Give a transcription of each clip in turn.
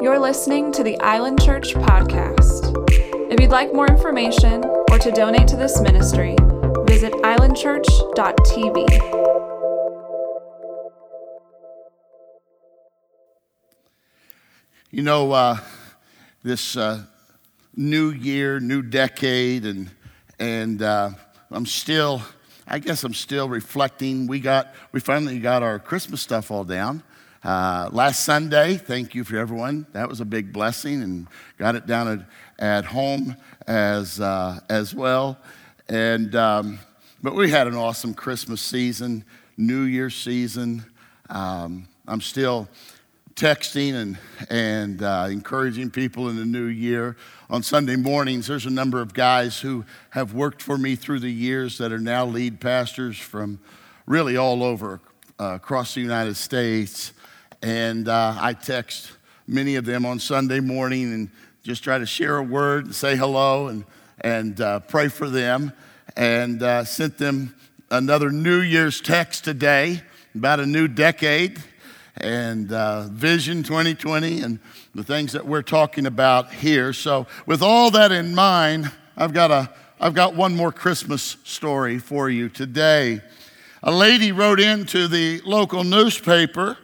You're listening to the Island Church podcast. If you'd like more information or to donate to this ministry, visit islandchurch.tv. You know, uh, this uh, new year, new decade, and and uh, I'm still, I guess I'm still reflecting. We got, we finally got our Christmas stuff all down. Uh, last Sunday, thank you for everyone. That was a big blessing, and got it down at, at home as uh, as well. And um, but we had an awesome Christmas season, New Year season. Um, I'm still texting and, and uh, encouraging people in the new year. On Sunday mornings, there's a number of guys who have worked for me through the years that are now lead pastors from really all over uh, across the United States. And uh, I text many of them on Sunday morning and just try to share a word and say hello and, and uh, pray for them. And uh, sent them another New Year's text today about a new decade and uh, Vision 2020 and the things that we're talking about here. So, with all that in mind, I've got, a, I've got one more Christmas story for you today. A lady wrote into the local newspaper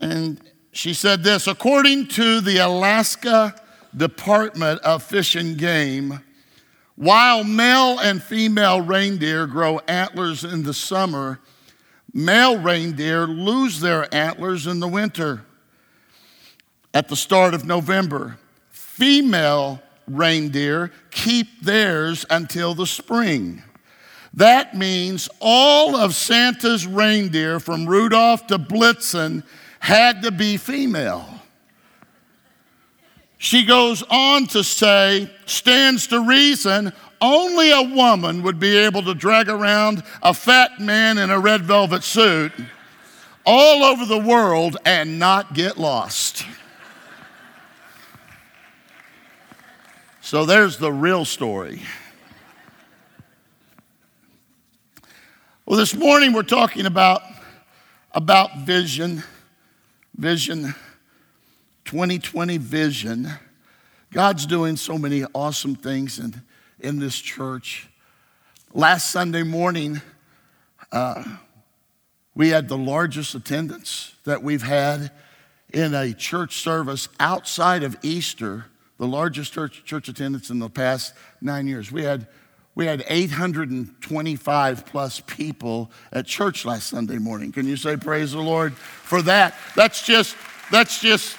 and she said this according to the Alaska Department of Fish and Game, while male and female reindeer grow antlers in the summer, Male reindeer lose their antlers in the winter at the start of November. Female reindeer keep theirs until the spring. That means all of Santa's reindeer from Rudolph to Blitzen had to be female. She goes on to say, stands to reason only a woman would be able to drag around a fat man in a red velvet suit all over the world and not get lost. So there's the real story. Well, this morning we're talking about, about vision, vision, 2020 vision. God's doing so many awesome things and in this church. Last Sunday morning, uh, we had the largest attendance that we've had in a church service outside of Easter, the largest church, church attendance in the past nine years. We had, we had 825 plus people at church last Sunday morning. Can you say praise the Lord for that? That's just, that's just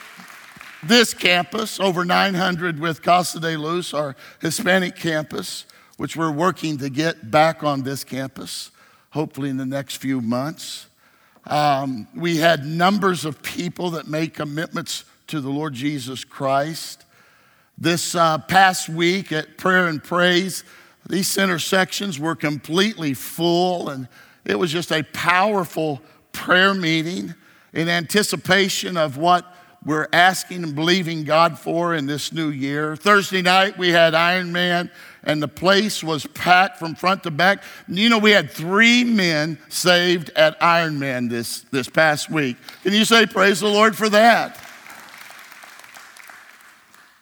this campus, over 900 with Casa de Luz, our Hispanic campus, which we're working to get back on this campus, hopefully in the next few months. Um, we had numbers of people that made commitments to the Lord Jesus Christ. This uh, past week at Prayer and Praise, these center sections were completely full, and it was just a powerful prayer meeting in anticipation of what we're asking and believing God for in this new year. Thursday night, we had Iron Man, and the place was packed from front to back. You know, we had three men saved at Iron Man this, this past week. Can you say, Praise the Lord for that?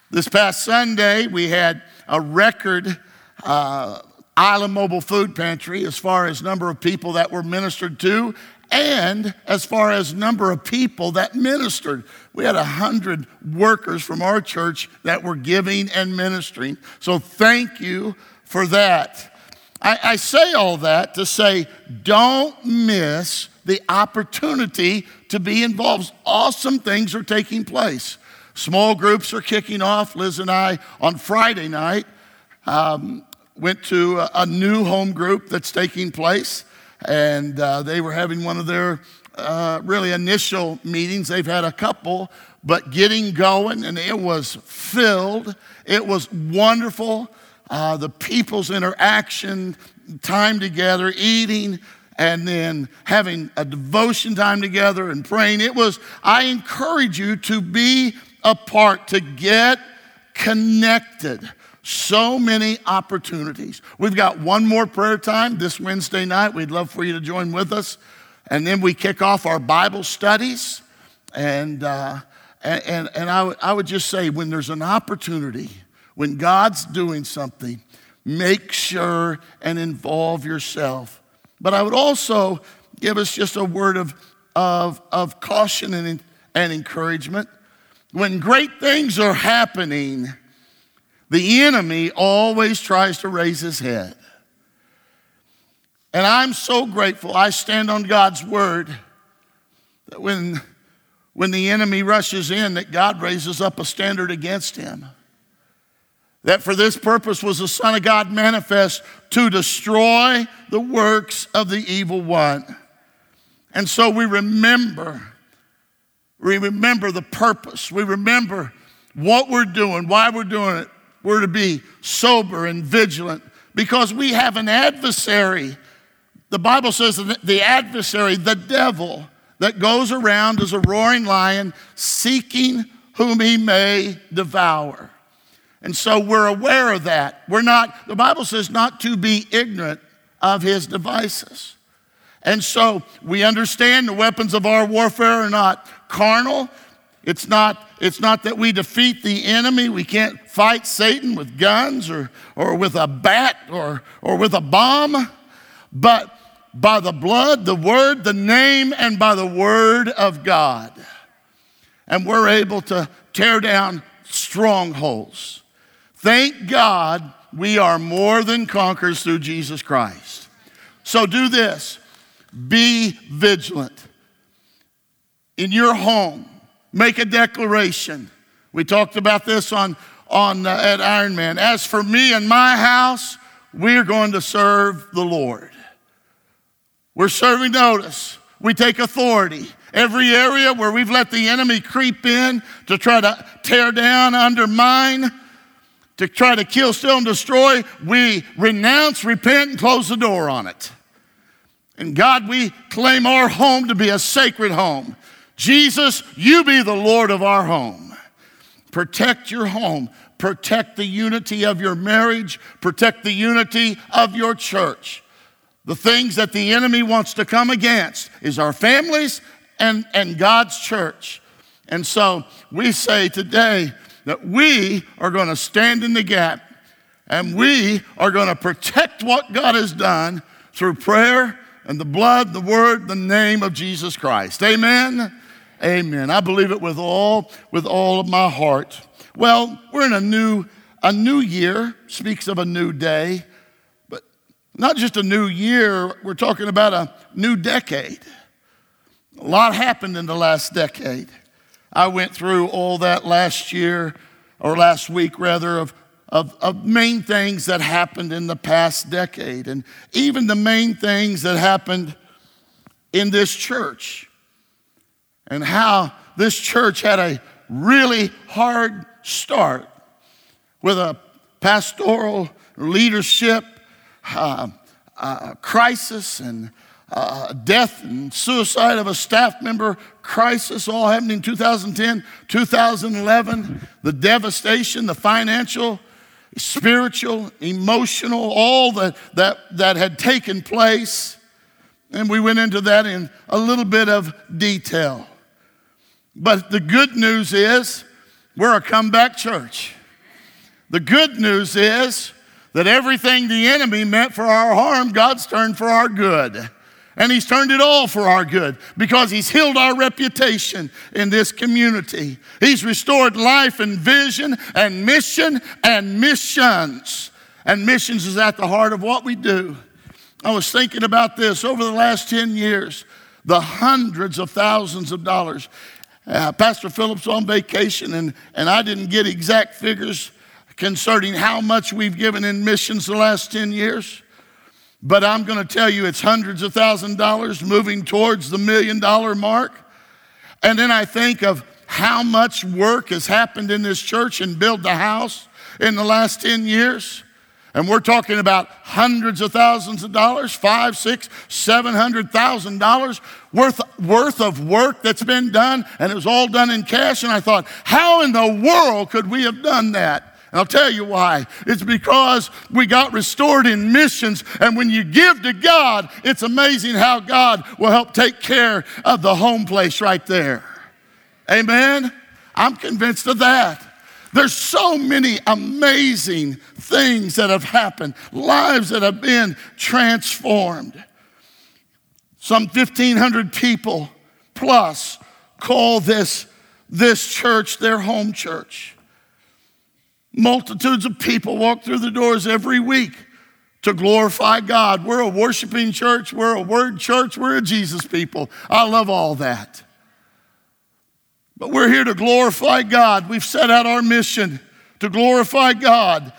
This past Sunday, we had a record uh, Island Mobile Food Pantry as far as number of people that were ministered to and as far as number of people that ministered. We had 100 workers from our church that were giving and ministering. So thank you for that. I, I say all that to say don't miss the opportunity to be involved. Awesome things are taking place. Small groups are kicking off. Liz and I, on Friday night, um, went to a, a new home group that's taking place and uh, they were having one of their uh, really initial meetings. They've had a couple, but getting going, and it was filled. It was wonderful. Uh, the people's interaction, time together, eating, and then having a devotion time together and praying. It was, I encourage you to be a part, to get connected. So many opportunities. We've got one more prayer time this Wednesday night. We'd love for you to join with us. And then we kick off our Bible studies. And, uh, And, and, and I, w- I would just say when there's an opportunity, when God's doing something, make sure and involve yourself. But I would also give us just a word of, of, of caution and, and encouragement. When great things are happening, the enemy always tries to raise his head. And I'm so grateful. I stand on God's word that when, when the enemy rushes in, that God raises up a standard against him. That for this purpose was the Son of God manifest to destroy the works of the evil one. And so we remember, we remember the purpose. We remember what we're doing, why we're doing it. We're to be sober and vigilant because we have an adversary the Bible says the adversary, the devil, that goes around as a roaring lion seeking whom he may devour. And so we're aware of that. We're not, the Bible says not to be ignorant of his devices. And so we understand the weapons of our warfare are not carnal. It's not, it's not that we defeat the enemy. We can't fight Satan with guns or, or with a bat or, or with a bomb. But by the blood, the word, the name, and by the word of God. And we're able to tear down strongholds. Thank God we are more than conquerors through Jesus Christ. So do this be vigilant. In your home, make a declaration. We talked about this on, on uh, at Ironman. As for me and my house, we're going to serve the Lord. We're serving notice. We take authority. Every area where we've let the enemy creep in to try to tear down, undermine, to try to kill, steal, and destroy, we renounce, repent, and close the door on it. And God, we claim our home to be a sacred home. Jesus, you be the Lord of our home. Protect your home. Protect the unity of your marriage. Protect the unity of your church. The things that the enemy wants to come against is our families and, and God's church. And so we say today that we are going to stand in the gap and we are going to protect what God has done through prayer and the blood, the word, the name of Jesus Christ. Amen. Amen. I believe it with all with all of my heart. Well, we're in a new a new year speaks of a new day. But not just a new year, we're talking about a new decade. A lot happened in the last decade. I went through all that last year, or last week rather, of, of, of main things that happened in the past decade, and even the main things that happened in this church, and how this church had a really hard start with a pastoral leadership uh, uh, crisis and uh, death and suicide of a staff member crisis all happening in 2010, 2011, the devastation, the financial, spiritual, emotional, all that, that, that had taken place. And we went into that in a little bit of detail. But the good news is we're a comeback church. The good news is that everything the enemy meant for our harm, God's turned for our good. And He's turned it all for our good because He's healed our reputation in this community. He's restored life and vision and mission and missions. And missions is at the heart of what we do. I was thinking about this over the last 10 years, the hundreds of thousands of dollars. Uh, Pastor Phillips on vacation, and, and I didn't get exact figures concerning how much we've given in missions the last 10 years. But I'm going to tell you it's hundreds of thousand dollars moving towards the million dollar mark. And then I think of how much work has happened in this church and build the house in the last 10 years. And we're talking about hundreds of thousands of dollars, five, six, seven hundred thousand dollars worth, worth of work that's been done, and it was all done in cash. And I thought, how in the world could we have done that? And I'll tell you why. It's because we got restored in missions. And when you give to God, it's amazing how God will help take care of the home place right there. Amen. I'm convinced of that. There's so many amazing things that have happened, lives that have been transformed. Some 1,500 people plus call this, this church their home church. Multitudes of people walk through the doors every week to glorify God. We're a worshiping church, we're a word church, we're a Jesus people. I love all that. But we're here to glorify God. We've set out our mission to glorify God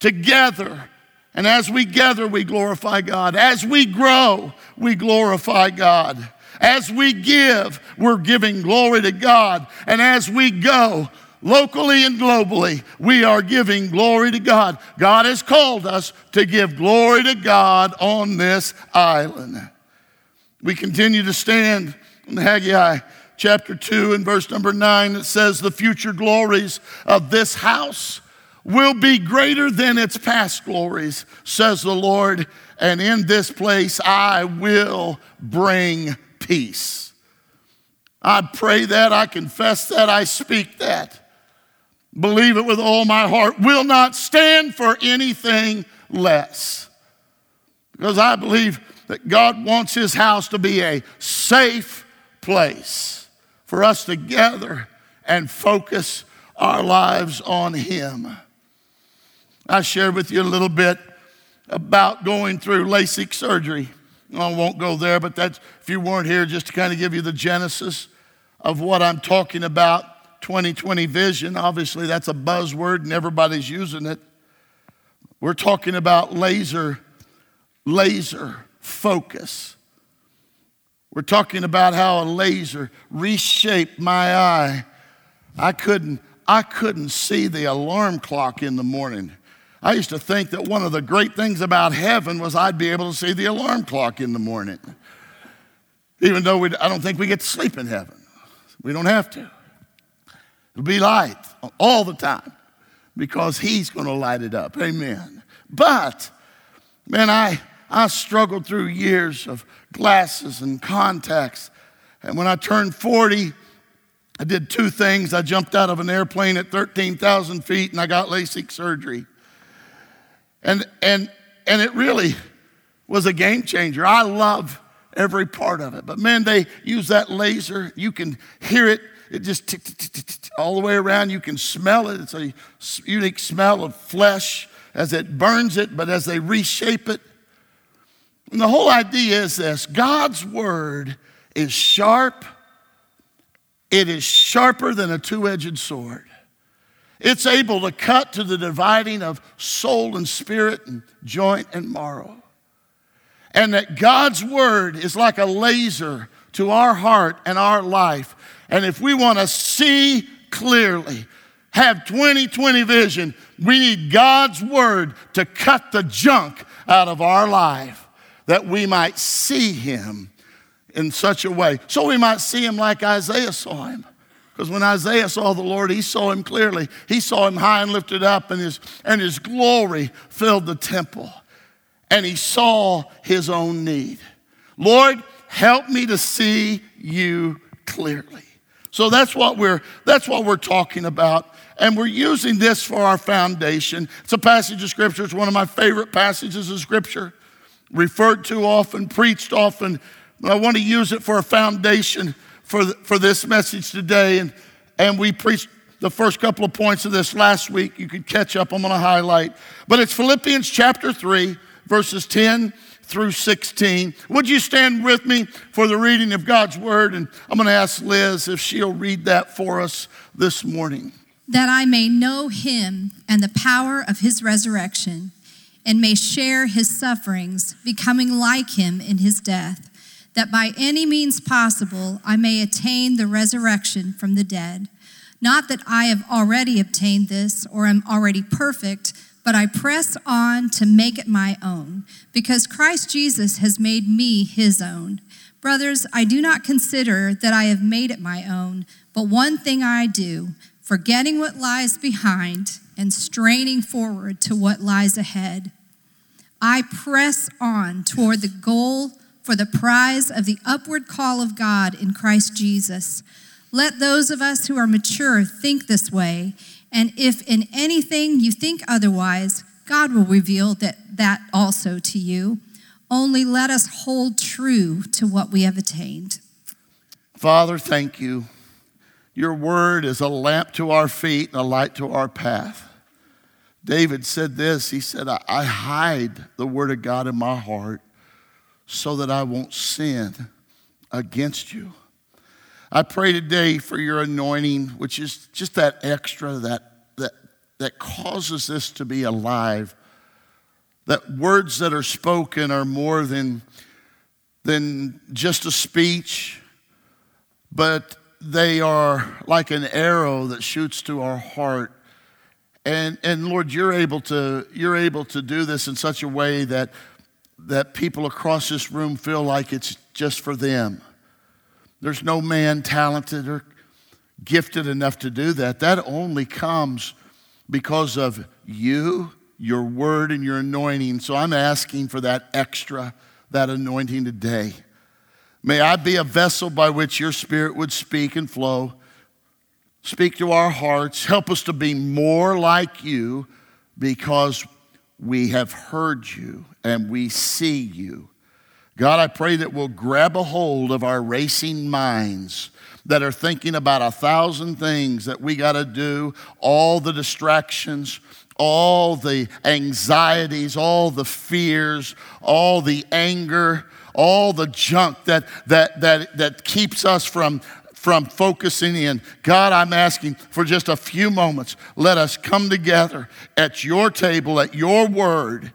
together. And as we gather, we glorify God. As we grow, we glorify God. As we give, we're giving glory to God. And as we go, locally and globally, we are giving glory to God. God has called us to give glory to God on this island. We continue to stand in the Haggai chapter 2 and verse number 9. It says, The future glories of this house will be greater than its past glories, says the Lord. And in this place I will bring peace. I pray that, I confess that, I speak that. Believe it with all my heart. Will not stand for anything less. Because I believe that God wants His house to be a safe place for us to gather and focus our lives on Him. I shared with you a little bit about going through LASIK surgery. I won't go there, but that's, if you weren't here, just to kind of give you the genesis of what I'm talking about 2020 vision. Obviously, that's a buzzword and everybody's using it. We're talking about laser, laser focus. We're talking about how a laser reshaped my eye. I couldn't, I couldn't see the alarm clock in the morning. I used to think that one of the great things about heaven was I'd be able to see the alarm clock in the morning. Even though we, I don't think we get to sleep in heaven. We don't have to. It'll be light all the time because He's going to light it up. Amen. But, man, I, I struggled through years of glasses and contacts. And when I turned 40, I did two things. I jumped out of an airplane at 13,000 feet and I got LASIK surgery. And, and, and it really was a game changer. I love every part of it. But man, they use that laser. You can hear it. It just tick, tick, tick, all the way around. You can smell it. It's a unique smell of flesh as it burns it, but as they reshape it. And the whole idea is this God's word is sharp, it is sharper than a two edged sword. It's able to cut to the dividing of soul and spirit and joint and marrow. And that God's word is like a laser to our heart and our life. And if we want to see clearly, have 2020 vision, we need God's word to cut the junk out of our life that we might see him in such a way. So we might see him like Isaiah saw him. Because when Isaiah saw the Lord, he saw him clearly. He saw him high and lifted up, and his, and his glory filled the temple. And he saw his own need. Lord, help me to see you clearly. So that's what we're that's what we're talking about. And we're using this for our foundation. It's a passage of scripture. It's one of my favorite passages of scripture. Referred to often, preached often. But I want to use it for a foundation for, for this message today. And, and we preached the first couple of points of this last week. You could catch up. I'm going to highlight. But it's Philippians chapter 3, verses 10 through 16. Would you stand with me for the reading of God's word? And I'm going to ask Liz if she'll read that for us this morning. That I may know him and the power of his resurrection, and may share his sufferings, becoming like him in his death that by any means possible I may attain the resurrection from the dead. Not that I have already obtained this or am already perfect, but I press on to make it my own, because Christ Jesus has made me his own. Brothers, I do not consider that I have made it my own, but one thing I do, forgetting what lies behind and straining forward to what lies ahead. I press on toward the goal for the prize of the upward call of God in Christ Jesus. Let those of us who are mature think this way, and if in anything you think otherwise, God will reveal that, that also to you. Only let us hold true to what we have attained. Father, thank you. Your word is a lamp to our feet and a light to our path. David said this He said, I hide the word of God in my heart so that I won't sin against you. I pray today for your anointing, which is just that extra that, that, that causes this to be alive. That words that are spoken are more than, than just a speech, but they are like an arrow that shoots to our heart. And, and Lord, you're able, to, you're able to do this in such a way that, that people across this room feel like it's just for them. There's no man talented or gifted enough to do that. That only comes because of you, your word, and your anointing. So I'm asking for that extra, that anointing today. May I be a vessel by which your spirit would speak and flow. Speak to our hearts. Help us to be more like you because we have heard you and we see you. God, I pray that we'll grab a hold of our racing minds that are thinking about a thousand things that we got to do, all the distractions, all the anxieties, all the fears, all the anger, all the junk that, that, that, that keeps us from, from focusing in. God, I'm asking for just a few moments. Let us come together at your table, at your word.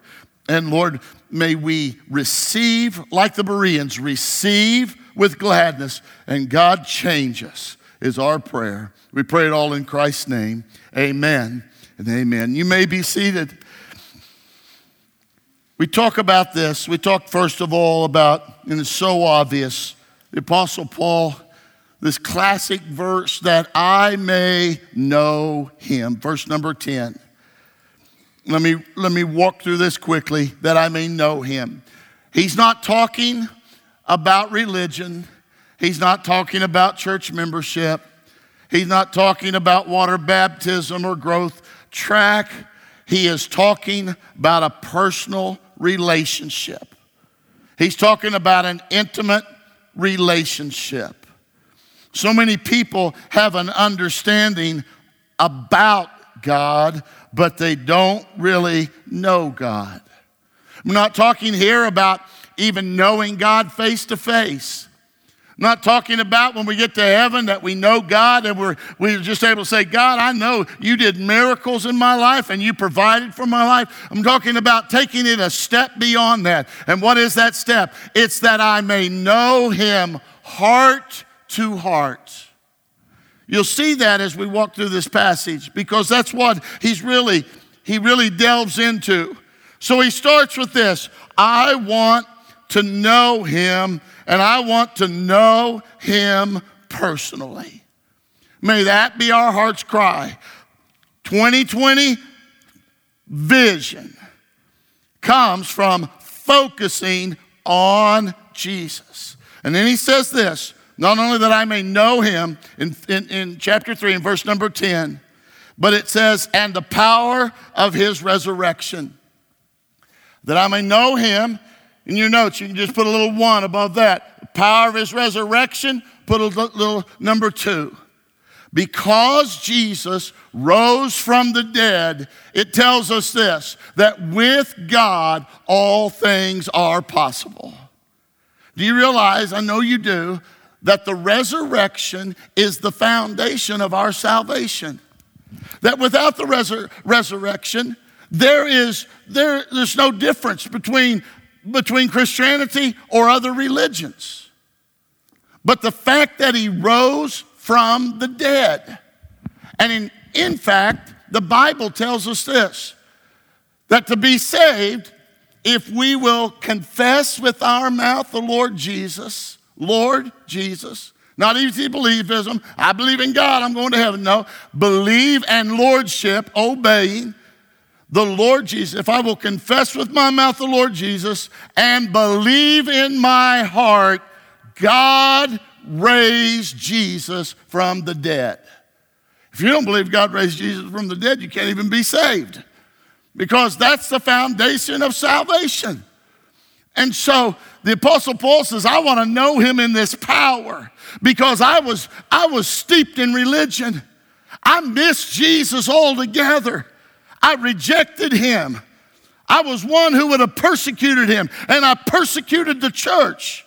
And Lord, may we receive, like the Bereans, receive with gladness, and God change us, is our prayer. We pray it all in Christ's name. Amen and amen. You may be seated. We talk about this. We talk, first of all, about, and it's so obvious, the Apostle Paul, this classic verse, that I may know him. Verse number 10. Let me, let me walk through this quickly that I may know him. He's not talking about religion, he's not talking about church membership, he's not talking about water baptism or growth track. He is talking about a personal relationship. He's talking about an intimate relationship. So many people have an understanding about God, but they don't really know God. I'm not talking here about even knowing God face to face. I'm not talking about when we get to heaven that we know God and we're, we're just able to say, God, I know you did miracles in my life and you provided for my life. I'm talking about taking it a step beyond that. And what is that step? It's that I may know him heart to heart. You'll see that as we walk through this passage because that's what he's really he really delves into. So he starts with this, I want to know him and I want to know him personally. May that be our heart's cry. 2020 vision comes from focusing on Jesus. And then he says this not only that I may know him in, in, in, chapter 3 in verse number 10, but it says, and the power of his resurrection. That I may know him. In your notes, you can just put a little one above that. Power of his resurrection, put a little number two. Because Jesus rose from the dead, it tells us this that with God, all things are possible. Do you realize? I know you do that the resurrection is the foundation of our salvation. That without the resur- resurrection, there is there, there's no difference between, between Christianity or other religions. But the fact that he rose from the dead. And in, in fact, the Bible tells us this that to be saved, if we will confess with our mouth the Lord Jesus Lord Jesus. Not easy believism. I believe in God, I'm going to heaven. No. Believe and lordship, obeying the Lord Jesus. If I will confess with my mouth the Lord Jesus and believe in my heart, God raised Jesus from the dead. If you don't believe God raised Jesus from the dead, you can't even be saved because that's the foundation of salvation. And so the apostle Paul says, I want to know him in this power because I was I was steeped in religion. I missed Jesus altogether. I rejected him. I was one who would have persecuted him, and I persecuted the church.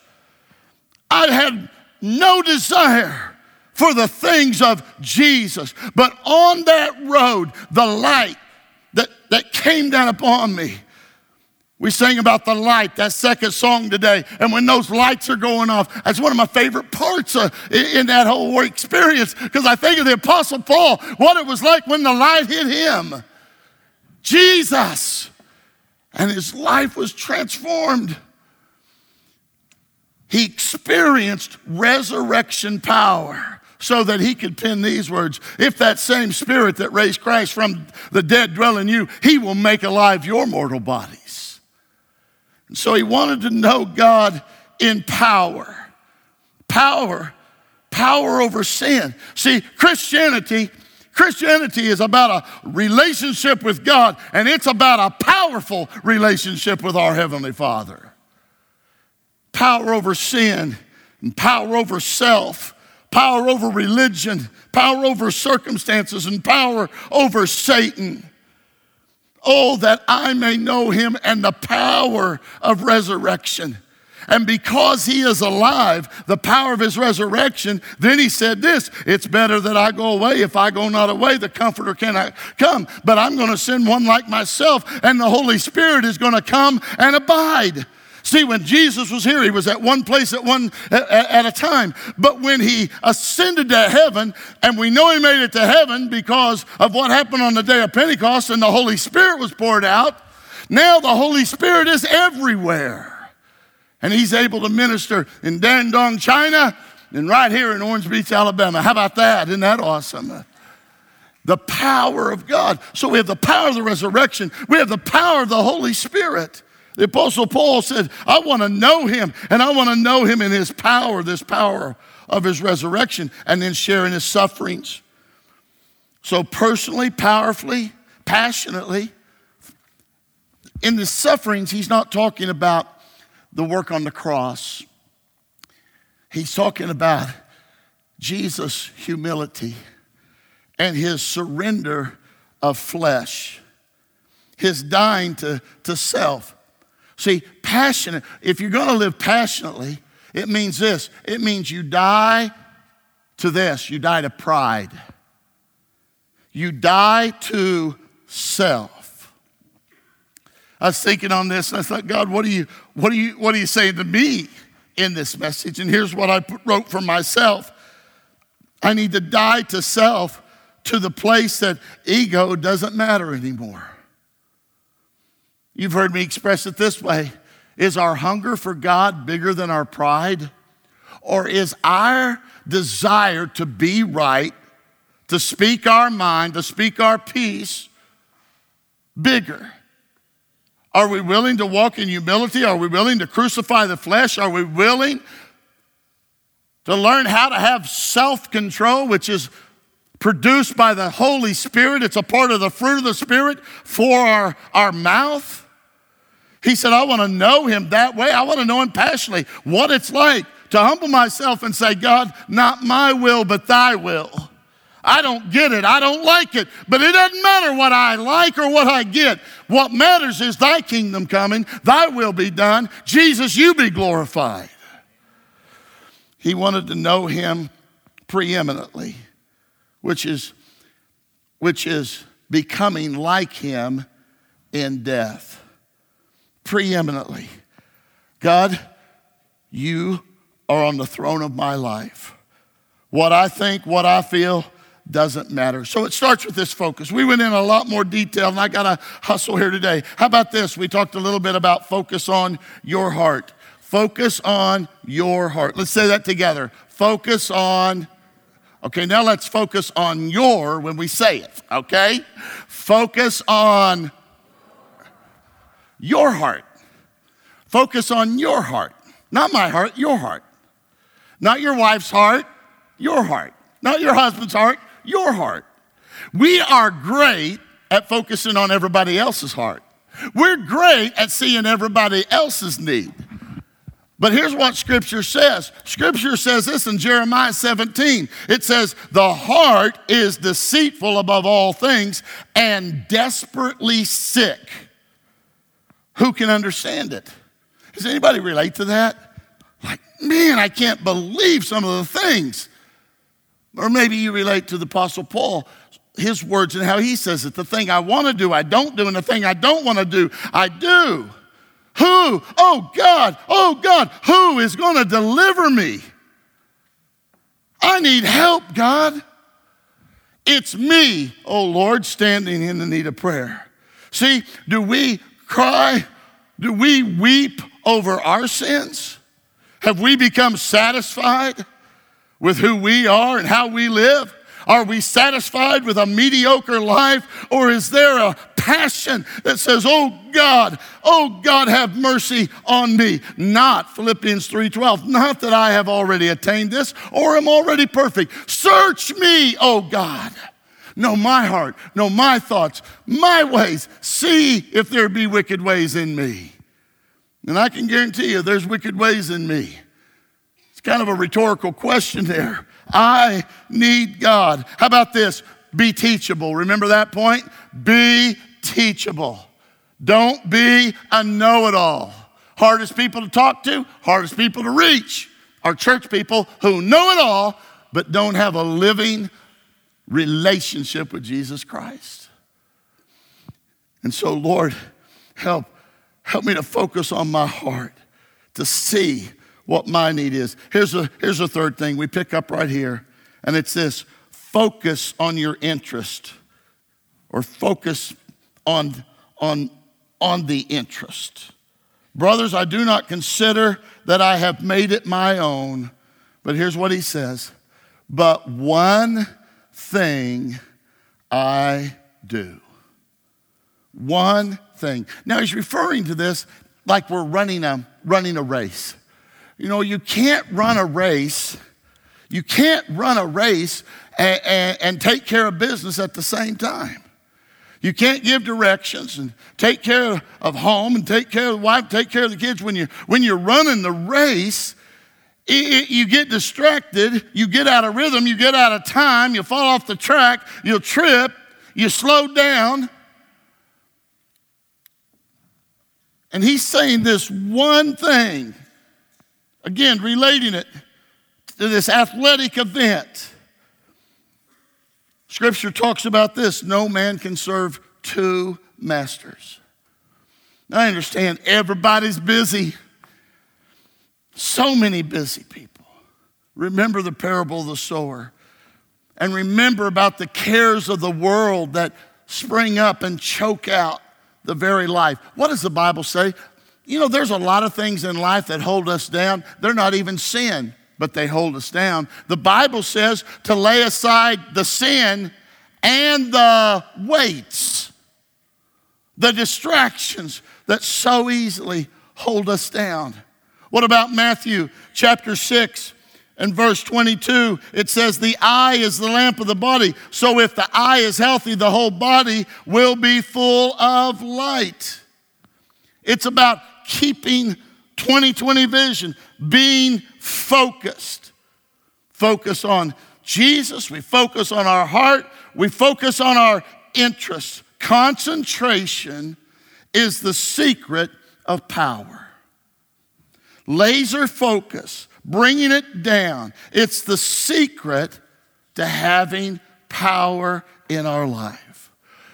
I had no desire for the things of Jesus. But on that road, the light that, that came down upon me, we sang about the light, that second song today. And when those lights are going off, that's one of my favorite parts in that whole experience because I think of the Apostle Paul, what it was like when the light hit him. Jesus. And his life was transformed. He experienced resurrection power so that he could pen these words If that same spirit that raised Christ from the dead dwell in you, he will make alive your mortal bodies. And so he wanted to know God in power. Power, power over sin. See, Christianity Christianity is about a relationship with God, and it's about a powerful relationship with our Heavenly Father. Power over sin, and power over self, power over religion, power over circumstances, and power over Satan. Oh, that I may know him and the power of resurrection. And because he is alive, the power of his resurrection, then he said this It's better that I go away. If I go not away, the Comforter cannot come. But I'm going to send one like myself, and the Holy Spirit is going to come and abide. See, when Jesus was here, he was at one place at one at, at, a time. But when he ascended to heaven, and we know he made it to heaven because of what happened on the day of Pentecost, and the Holy Spirit was poured out. Now the Holy Spirit is everywhere and he's able to minister in Dandong, China, and right here in Orange Beach, Alabama. How about that? Isn't that awesome? The power of God. So we have the power of the resurrection, we have the power of the Holy Spirit. The Apostle Paul said, I want to know him, and I want to know him in his power, this power of his resurrection, and then sharing his sufferings. So, personally, powerfully, passionately, in the sufferings, he's not talking about the work on the cross, he's talking about Jesus' humility and his surrender of flesh, his dying to, to self. See, passionate, if you're going to live passionately, it means this it means you die to this, you die to pride, you die to self. I was thinking on this and I thought, God, what are you, what are you, what are you saying to me in this message? And here's what I wrote for myself. I need to die to self to the place that ego doesn't matter anymore. You've heard me express it this way Is our hunger for God bigger than our pride? Or is our desire to be right, to speak our mind, to speak our peace bigger? Are we willing to walk in humility? Are we willing to crucify the flesh? Are we willing to learn how to have self control, which is produced by the Holy Spirit? It's a part of the fruit of the Spirit for our, our mouth. He said, I want to know him that way. I want to know him passionately, what it's like to humble myself and say, God, not my will, but thy will. I don't get it. I don't like it. But it doesn't matter what I like or what I get. What matters is thy kingdom coming, thy will be done. Jesus, you be glorified. He wanted to know him preeminently, which is, which is becoming like him in death. Preeminently. God, you are on the throne of my life. What I think, what I feel, doesn't matter. So it starts with this focus. We went in a lot more detail, and I got to hustle here today. How about this? We talked a little bit about focus on your heart. Focus on your heart. Let's say that together. Focus on. Okay, now let's focus on your when we say it, okay? Focus on your heart. Focus on your heart. Not my heart, your heart. Not your wife's heart, your heart. Not your husband's heart, your heart. We are great at focusing on everybody else's heart. We're great at seeing everybody else's need. But here's what Scripture says Scripture says this in Jeremiah 17. It says, The heart is deceitful above all things and desperately sick. Who can understand it? Does anybody relate to that? Like, man, I can't believe some of the things. Or maybe you relate to the Apostle Paul, his words and how he says it. The thing I want to do, I don't do, and the thing I don't want to do, I do. Who? Oh God, oh God, who is going to deliver me? I need help, God. It's me, oh Lord, standing in the need of prayer. See, do we cry? Do we weep over our sins? Have we become satisfied with who we are and how we live? Are we satisfied with a mediocre life? Or is there a passion that says, Oh God, oh God, have mercy on me? Not Philippians 3:12, not that I have already attained this or am already perfect. Search me, oh God. Know my heart, know my thoughts, my ways. See if there be wicked ways in me. And I can guarantee you there's wicked ways in me. It's kind of a rhetorical question there. I need God. How about this? Be teachable. Remember that point? Be teachable. Don't be a know it all. Hardest people to talk to, hardest people to reach are church people who know it all but don't have a living relationship with Jesus Christ. And so, Lord, help help me to focus on my heart to see what my need is. Here's a, here's a third thing we pick up right here, and it's this focus on your interest or focus on, on, on the interest. Brothers, I do not consider that I have made it my own, but here's what he says But one thing I do. One thing. Now he's referring to this like we're running a, running a race. You know, you can't run a race. You can't run a race and, and, and, take care of business at the same time. You can't give directions and take care of home and take care of the wife, take care of the kids. When, you, when you're running the race, it, it, you get distracted, you get out of rhythm, you get out of time, you fall off the track, you'll trip, you slow down. And he's saying this one thing Again, relating it to this athletic event. Scripture talks about this no man can serve two masters. I understand everybody's busy. So many busy people. Remember the parable of the sower. And remember about the cares of the world that spring up and choke out the very life. What does the Bible say? You know, there's a lot of things in life that hold us down. They're not even sin, but they hold us down. The Bible says to lay aside the sin and the weights, the distractions that so easily hold us down. What about Matthew chapter 6 and verse 22? It says, The eye is the lamp of the body. So if the eye is healthy, the whole body will be full of light. It's about keeping 2020 vision, being focused. Focus on Jesus, we focus on our heart, we focus on our interests. Concentration is the secret of power. Laser focus, bringing it down, it's the secret to having power in our life.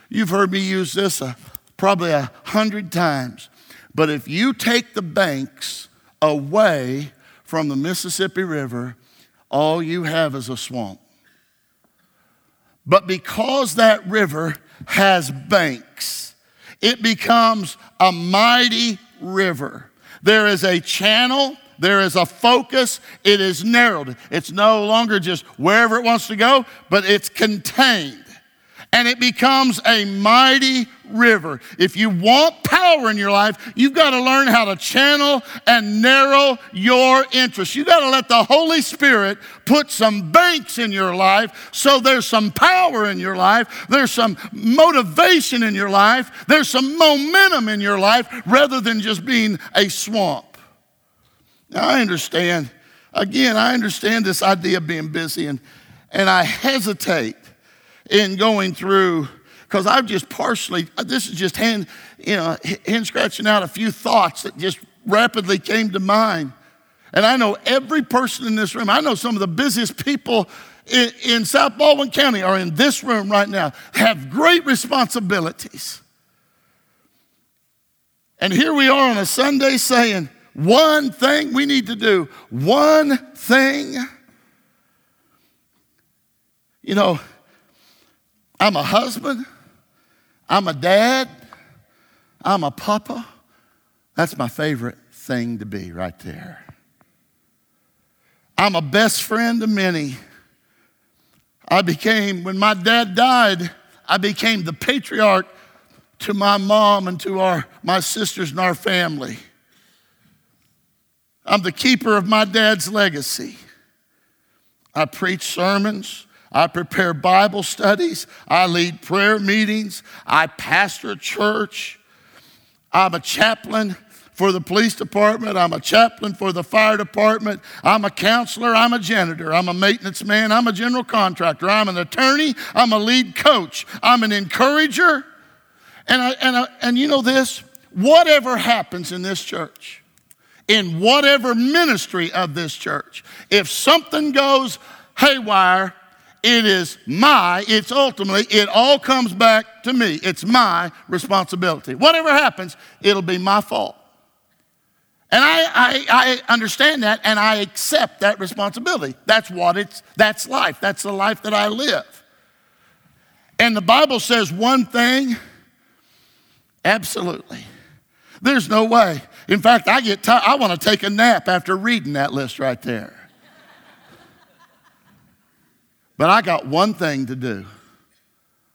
You've heard me use this uh, probably a hundred times. But if you take the banks away from the Mississippi River, all you have is a swamp. But because that river has banks, it becomes a mighty river. There is a channel, there is a focus, it is narrowed. It's no longer just wherever it wants to go, but it's contained. And it becomes a mighty river. If you want power in your life, you've got to learn how to channel and narrow your interests. You've got to let the Holy Spirit put some banks in your life so there's some power in your life, there's some motivation in your life, there's some momentum in your life rather than just being a swamp. Now, I understand, again, I understand this idea of being busy, and, and I hesitate in going through because I've just partially, this is just hand, you know, hand scratching out a few thoughts that just rapidly came to mind. And I know every person in this room, I know some of the busiest people in, in South Baldwin County are in this room right now, have great responsibilities. And here we are on a Sunday saying, one thing we need to do, one thing. You know, I'm a husband, I'm a dad, I'm a papa. That's my favorite thing to be right there. I'm a best friend to many. I became, when my dad died, I became the patriarch to my mom and to our, my sisters and our family. I'm the keeper of my dad's legacy. I preach sermons. I prepare Bible studies. I lead prayer meetings. I pastor a church. I'm a chaplain for the police department. I'm a chaplain for the fire department. I'm a counselor. I'm a janitor. I'm a maintenance man. I'm a general contractor. I'm an attorney. I'm a lead coach. I'm an encourager. And, I, and, I, and you know this? Whatever happens in this church, in whatever ministry of this church, if something goes haywire, it is my, it's ultimately, it all comes back to me. It's my responsibility. Whatever happens, it'll be my fault. And I, I, I, understand that and I accept that responsibility. That's what it's, that's life. That's the life that I live. And the Bible says one thing, absolutely. There's no way. In fact, I get tired. I want to take a nap after reading that list right there. But I got one thing to do.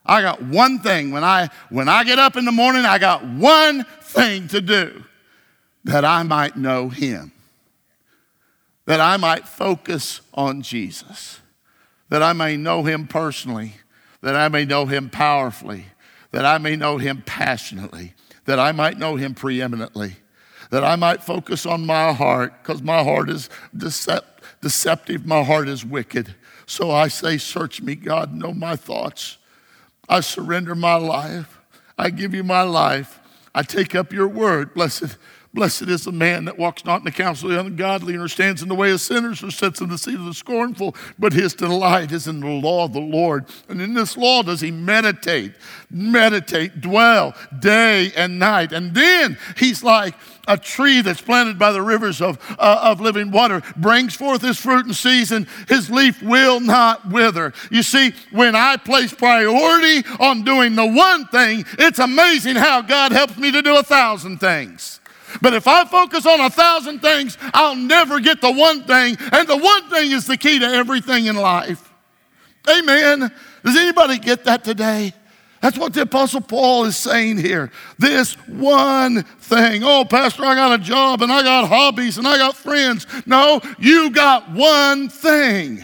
I got one thing. When I, when I get up in the morning, I got one thing to do that I might know Him, that I might focus on Jesus, that I may know Him personally, that I may know Him powerfully, that I may know Him passionately, that I might know Him preeminently, that I might focus on my heart, because my heart is decept- deceptive, my heart is wicked so I say, Search me, God, know my thoughts. I surrender my life. I give you my life. I take up your word. Blessed Blessed is the man that walks not in the counsel of the ungodly, nor stands in the way of sinners, or sits in the seat of the scornful, but his delight is in the law of the Lord. And in this law does he meditate, meditate, dwell day and night. And then he's like a tree that's planted by the rivers of, uh, of living water, brings forth his fruit in season, his leaf will not wither. You see, when I place priority on doing the one thing, it's amazing how God helps me to do a thousand things. But if I focus on a thousand things, I'll never get the one thing. And the one thing is the key to everything in life. Amen. Does anybody get that today? That's what the Apostle Paul is saying here. This one thing. Oh, Pastor, I got a job and I got hobbies and I got friends. No, you got one thing.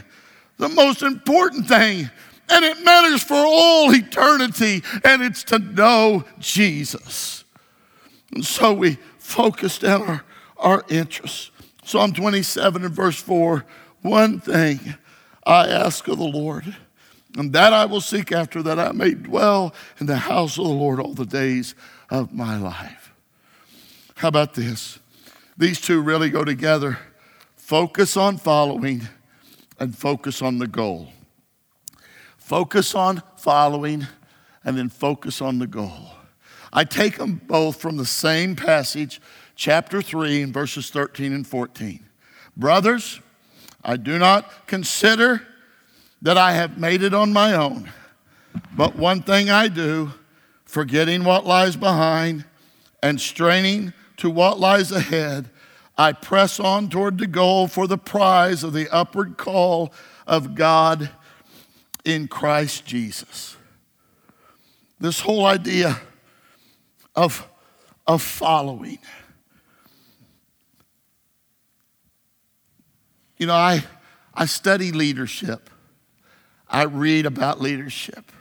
The most important thing. And it matters for all eternity. And it's to know Jesus. And so we focused on our, our interests. Psalm 27 and verse 4 One thing I ask of the Lord, and that I will seek after, that I may dwell in the house of the Lord all the days of my life. How about this? These two really go together. Focus on following and focus on the goal. Focus on following and then focus on the goal. I take them both from the same passage, chapter 3, and verses 13 and 14. Brothers, I do not consider that I have made it on my own, but one thing I do, forgetting what lies behind and straining to what lies ahead, I press on toward the goal for the prize of the upward call of God in Christ Jesus. this whole idea of, of following. You know, I, I study leadership. I read about leadership.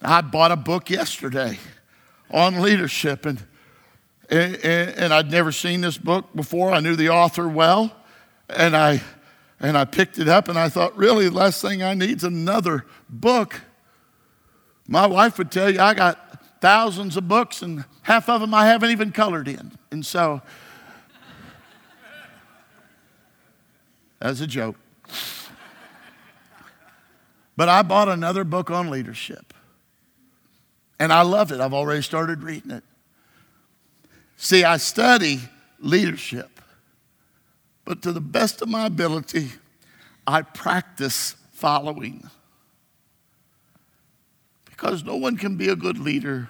I bought a book yesterday on leadership, and, and, and I'd never seen this book before. I knew the author well, and I, and I picked it up, and I thought, really, the last thing I need is another book. My wife would tell you I got thousands of books, and half of them I haven't even colored in. And so, as a joke. But I bought another book on leadership. And I love it. I've already started reading it. See, I study leadership, but to the best of my ability, I practice following. Because no one can be a good leader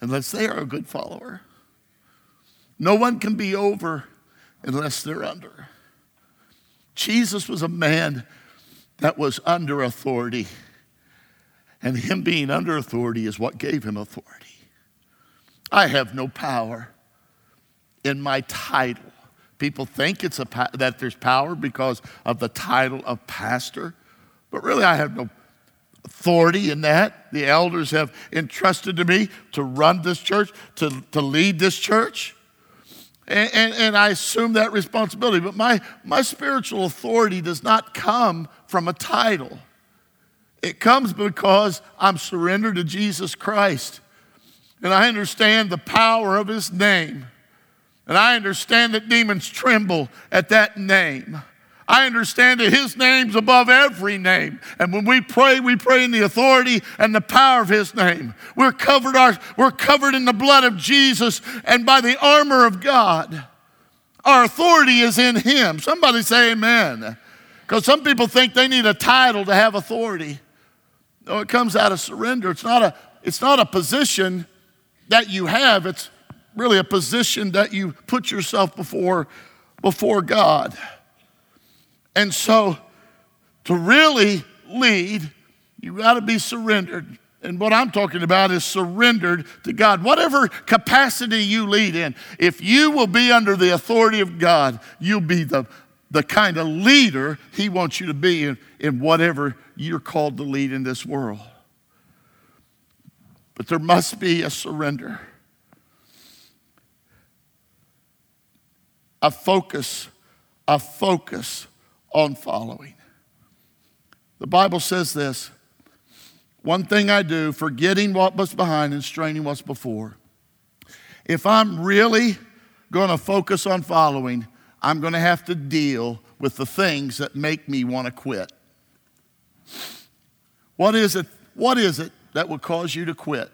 unless they are a good follower. No one can be over unless they're under. Jesus was a man that was under authority. And him being under authority is what gave him authority. I have no power in my title. People think it's a, that there's power because of the title of pastor, but really I have no authority in that. The elders have entrusted to me to run this church, to, to lead this church. And, and, and, I assume that responsibility. But my, my spiritual authority does not come from a title, it comes because I'm surrendered to Jesus Christ. And I understand the power of his name. And I understand that demons tremble at that name. I understand that His name's above every name. And when we pray, we pray in the authority and the power of His name. We're covered, our, we're covered in the blood of Jesus and by the armor of God. Our authority is in Him. Somebody say amen. Because some people think they need a title to have authority. No, it comes out of surrender. It's not a, it's not a position that you have, it's really a position that you put yourself before, before God. And so, to really lead, you got to be surrendered. And what I'm talking about is surrendered to God. Whatever capacity you lead in, if you will be under the authority of God, you'll be the, the kind of leader He wants you to be in, in whatever you're called to lead in this world. But there must be a surrender, a focus, a focus on following. The Bible says this one thing I do, forgetting what was behind and straining what's before. If I'm really going to focus on following, I'm going to have to deal with the things that make me want to quit. What is it? What is it that would cause you to quit?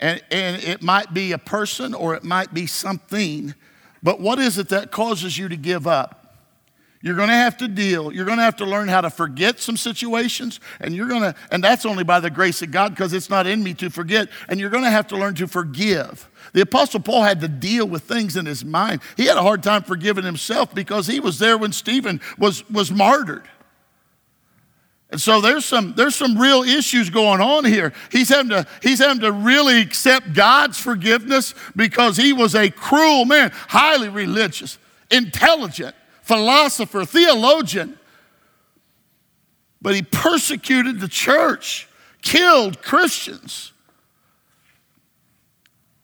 And, and it might be a person or it might be something, but what is it that causes you to give up? You're going to have to deal. You're going to have to learn how to forget some situations, and you're going to, and that's only by the grace of God because it's not in me to forget. And you're going to have to learn to forgive. The Apostle Paul had to deal with things in his mind. He had a hard time forgiving himself because he was there when Stephen was, was martyred. And so there's some, there's some real issues going on here. He's having, to, he's having to really accept God's forgiveness because he was a cruel man, highly religious, intelligent philosopher, theologian. But he persecuted the church, killed Christians.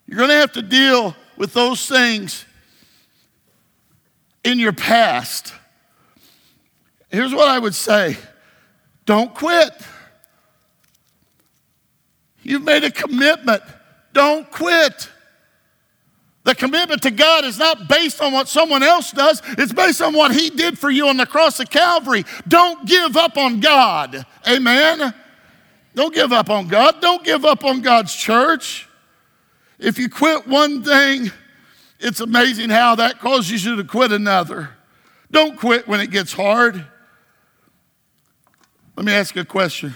You're going to have to deal with those things in your past. Here's what I would say don't quit. You've made a commitment. Don't quit. The commitment to God is not based on what someone else does, it's based on what He did for you on the cross of Calvary. Don't give up on God. Amen? Don't give up on God. Don't give up on God's church. If you quit one thing, it's amazing how that causes you to quit another. Don't quit when it gets hard. Let me ask you a question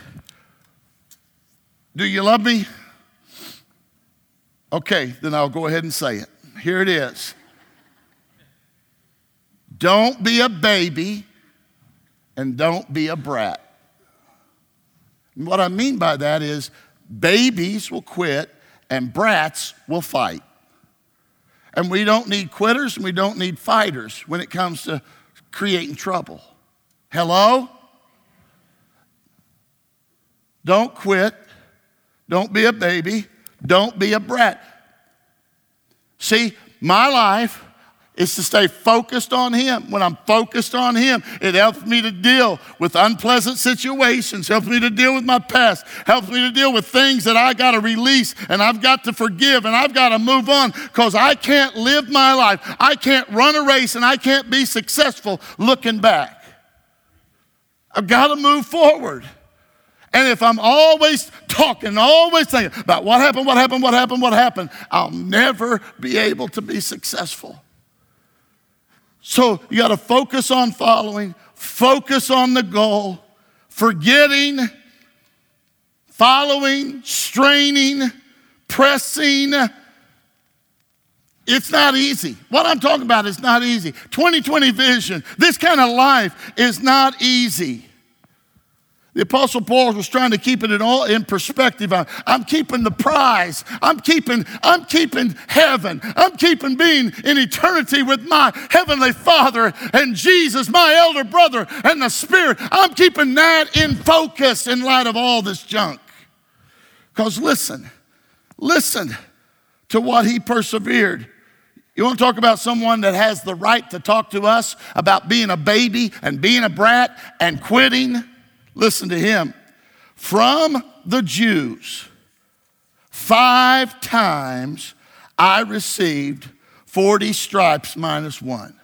Do you love me? Okay, then I'll go ahead and say it. Here it is. Don't be a baby and don't be a brat. And what I mean by that is babies will quit and brats will fight. And we don't need quitters and we don't need fighters when it comes to creating trouble. Hello? Don't quit. Don't be a baby. Don't be a brat. See, my life is to stay focused on Him. When I'm focused on Him, it helps me to deal with unpleasant situations, helps me to deal with my past, helps me to deal with things that I got to release and I've got to forgive and I've got to move on because I can't live my life. I can't run a race and I can't be successful looking back. I've got to move forward. And if I'm always talking, always thinking about what happened, what happened, what happened, what happened, I'll never be able to be successful. So you got to focus on following, focus on the goal, forgetting, following, straining, pressing. It's not easy. What I'm talking about is not easy. 2020 vision, this kind of life is not easy. The Apostle Paul was trying to keep it all in perspective. I'm, I'm, keeping the prize. I'm keeping, I'm keeping heaven. I'm keeping being in eternity with my heavenly Father and Jesus, my elder brother, and the Spirit. I'm keeping that in focus in light of all this junk. Because listen, listen to what he persevered. You want to talk about someone that has the right to talk to us about being a baby and being a brat and quitting? Listen to him. From the Jews, five times I received 40 stripes minus one.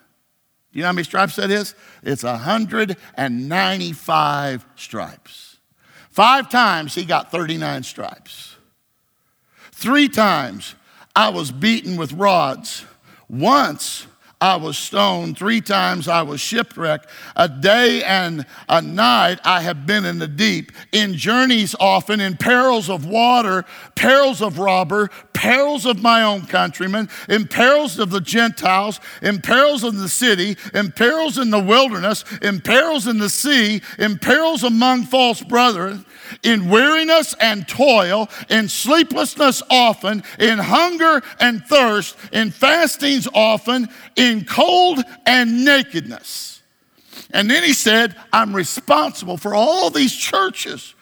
Do you know how many stripes that is? It's 195 stripes. Five times he got 39 stripes. Three times I was beaten with rods. Once I was stoned. Three times I was shipwrecked. A day and a night I have been in the deep, in journeys often, in perils of water, perils of robber, perils of my own countrymen, in perils of the Gentiles, in perils in the city, in perils in the wilderness, in perils in the sea, in perils among false brethren in weariness and toil, in sleeplessness often, in hunger and thirst, in fastings often, in cold and nakedness. And then he said, I'm responsible for all these churches,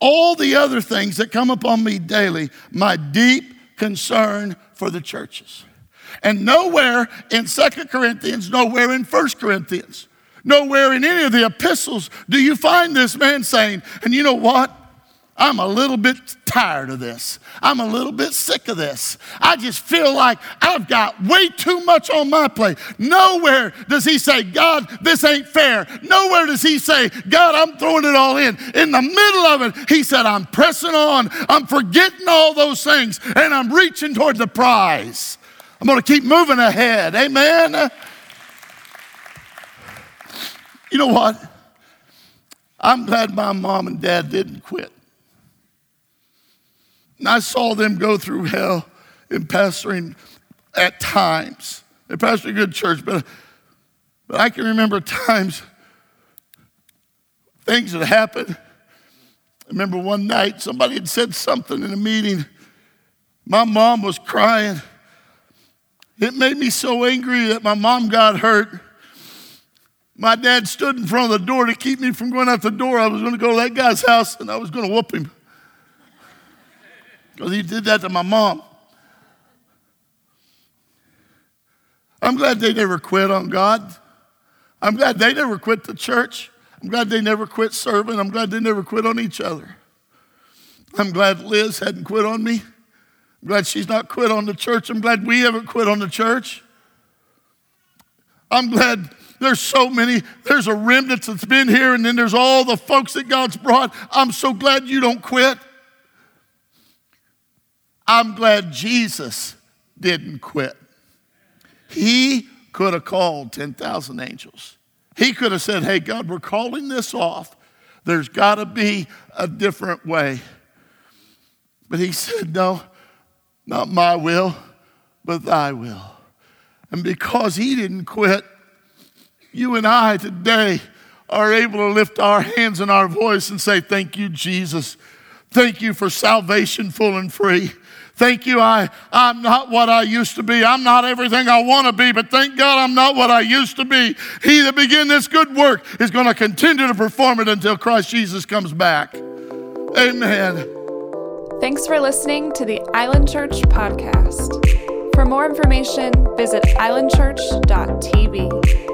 all the other things that come upon me daily, my deep concern for the churches. And nowhere in Second Corinthians, nowhere in First Corinthians, Nowhere in any of the epistles do you find this man saying, and you know what? I'm a little bit tired of this. I'm a little bit sick of this. I just feel like I've got way too much on my plate. Nowhere does he say, God, this ain't fair. Nowhere does he say, God, I'm throwing it all in. In the middle of it, he said, I'm pressing on. I'm forgetting all those things and I'm reaching toward the prize. I'm going to keep moving ahead. Amen. You know what? I'm glad my mom and dad didn't quit. And I saw them go through hell in pastoring at times. They pastored a good church, but, but I can remember times, things that happened. I remember one night somebody had said something in a meeting. My mom was crying. It made me so angry that my mom got hurt. My dad stood in front of the door to keep me from going out the door. I was going to go to that guy's house and I was going to whoop him. Because he did that to my mom. I'm glad they never quit on God. I'm glad they never quit the church. I'm glad they never quit serving. I'm glad they never quit on each other. I'm glad Liz hadn't quit on me. I'm glad she's not quit on the church. I'm glad we haven't quit on the church. I'm glad there's so many. There's a remnant that's been here, and then there's all the folks that God's brought. I'm so glad you don't quit. I'm glad Jesus didn't quit. He could have called 10,000 angels. He could have said, Hey, God, we're calling this off. There's got to be a different way. But he said, No, not my will, but thy will. And because he didn't quit, you and I today are able to lift our hands and our voice and say, Thank you, Jesus. Thank you for salvation full and free. Thank you, I, I'm not what I used to be. I'm not everything I want to be, but thank God I'm not what I used to be. He that began this good work is going to continue to perform it until Christ Jesus comes back. Amen. Thanks for listening to the Island Church podcast. For more information, visit islandchurch.tv.